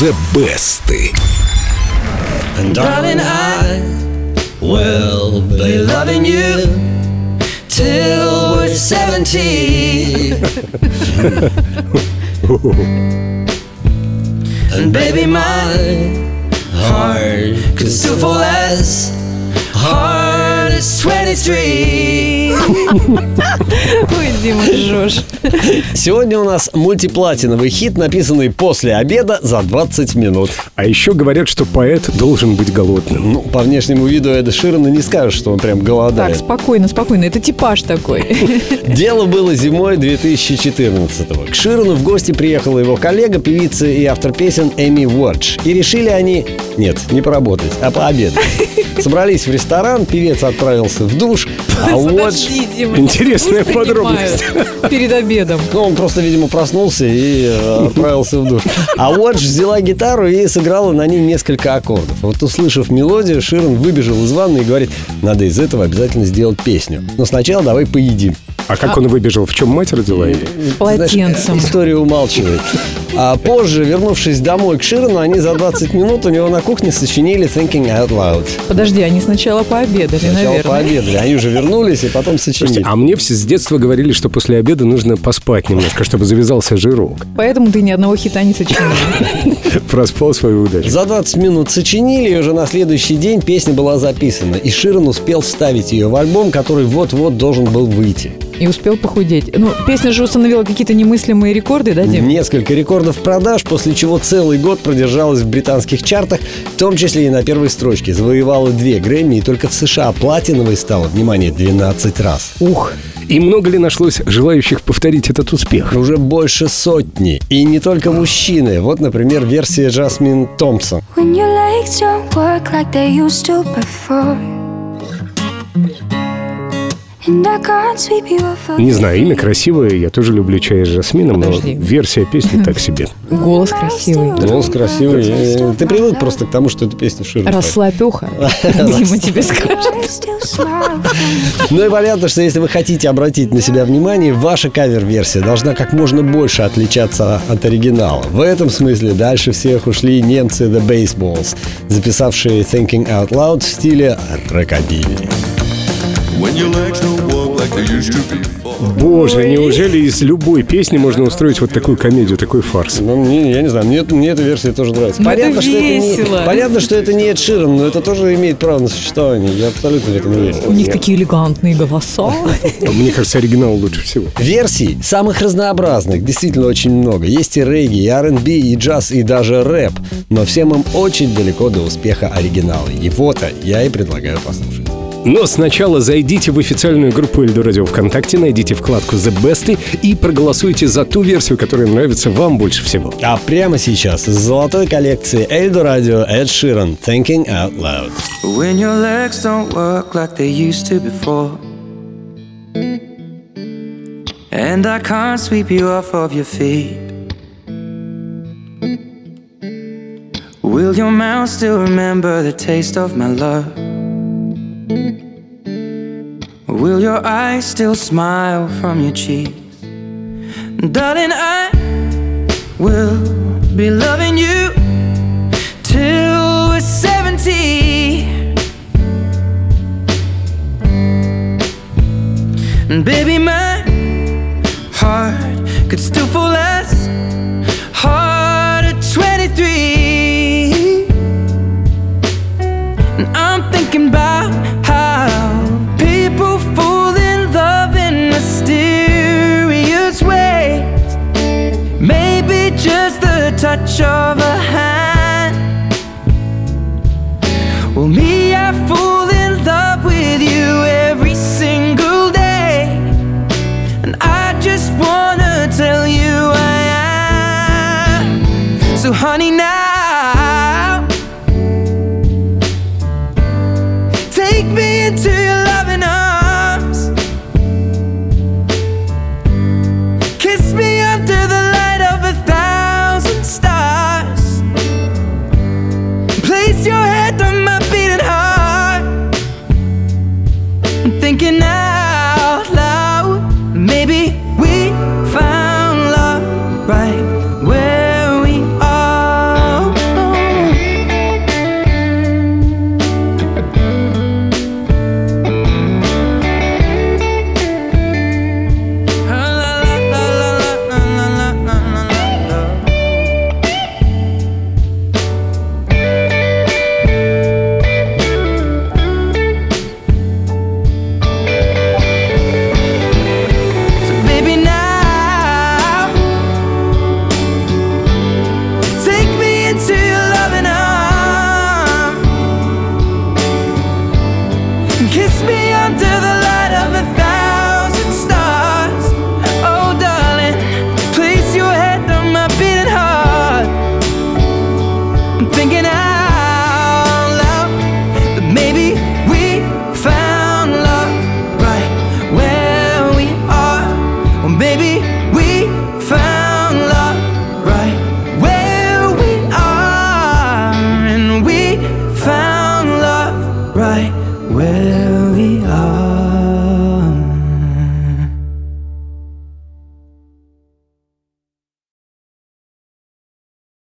The Best. And darling, I will be loving you till we're 70. and baby, my heart could still fall as hard as 23. Дима, жжешь. Сегодня у нас мультиплатиновый хит, написанный после обеда за 20 минут. А еще говорят, что поэт должен быть голодным. Ну, по внешнему виду Эда Ширана не скажешь, что он прям Так, голодает. спокойно, спокойно. Это типаж такой. Дело было зимой 2014-го. К Ширану в гости приехала его коллега, певица и автор песен Эми Уордж. И решили они, нет, не поработать, а пообедать. Собрались в ресторан, певец отправился в душ, а Дима. Интересная подробность. Перед обедом. Ну, он просто, видимо, проснулся и э, отправился в душ. А Уордж взяла гитару и сыграла на ней несколько аккордов. Вот услышав мелодию, Ширан выбежал из ванны и говорит, надо из этого обязательно сделать песню. Но сначала давай поедим. А как он выбежал? В чем мать родила? или? Полотенцем. Знаешь, история умалчивает. А позже, вернувшись домой к Ширану, они за 20 минут у него на кухне сочинили Thinking Out Loud. Подожди, они сначала пообедали, Сначала наверное. пообедали. Они уже вернулись и потом сочинили. Слушайте, а мне все с детства говорили, что после обеда нужно поспать немножко, чтобы завязался жирок. Поэтому ты ни одного хита не сочинил. Проспал свою удачу. За 20 минут сочинили, и уже на следующий день песня была записана. И Ширан успел вставить ее в альбом, который вот-вот должен был выйти. И успел похудеть. Ну, песня же установила какие-то немыслимые рекорды, да, Дим? Несколько рекордов продаж, после чего целый год продержалась в британских чартах, в том числе и на первой строчке. Завоевала две Грэмми, и только в США платиновой стала, внимание, 12 раз. Ух, И много ли нашлось желающих повторить этот успех? Уже больше сотни. И не только мужчины. Вот, например, версия Джасмин Томпсон. When your legs don't work like they used to before. Не знаю, имя красивое, я тоже люблю чай с жасмином, Подожди. но версия песни так себе. голос красивый. Голос красивый. Э, Ты привык просто к тому, что это песня Ширана. Расслабь ухо. Дима тебе скажет. Ну и понятно, что если вы хотите обратить на себя внимание, ваша кавер-версия должна как можно больше отличаться от оригинала. В этом смысле дальше всех ушли немцы The Baseballs, записавшие Thinking Out Loud в стиле рокобили. Боже, неужели из любой песни можно устроить вот такую комедию, такой фарс? Ну, мне, я не знаю, мне, мне эта версия тоже нравится. Ну, это понятно, что это не, весело. понятно, что это не Эд Ширан, но это тоже имеет право на существование. Я абсолютно в это не верю. У них такие элегантные голоса. Мне кажется, оригинал лучше всего. Версий самых разнообразных действительно очень много. Есть и регги, и R&B, и джаз, и даже рэп. Но всем им очень далеко до успеха оригинала. Его-то я и предлагаю послушать. Но сначала зайдите в официальную группу Эльду Радио ВКонтакте, найдите вкладку The Best и проголосуйте за ту версию, которая нравится вам больше всего. А прямо сейчас из золотой коллекции Эльдо Радио Эд Ширан Thinking Out Loud. When your legs don't work like they used to before. And I can't sweep you off of your feet. Will your mouth still remember the taste of my love? Will your eyes still smile from your cheeks? Darling, I will be loving you till we're 70. And baby, my heart could still fall as hard at 23. And I'm thinking about touch of a hand. thinking out loud. Maybe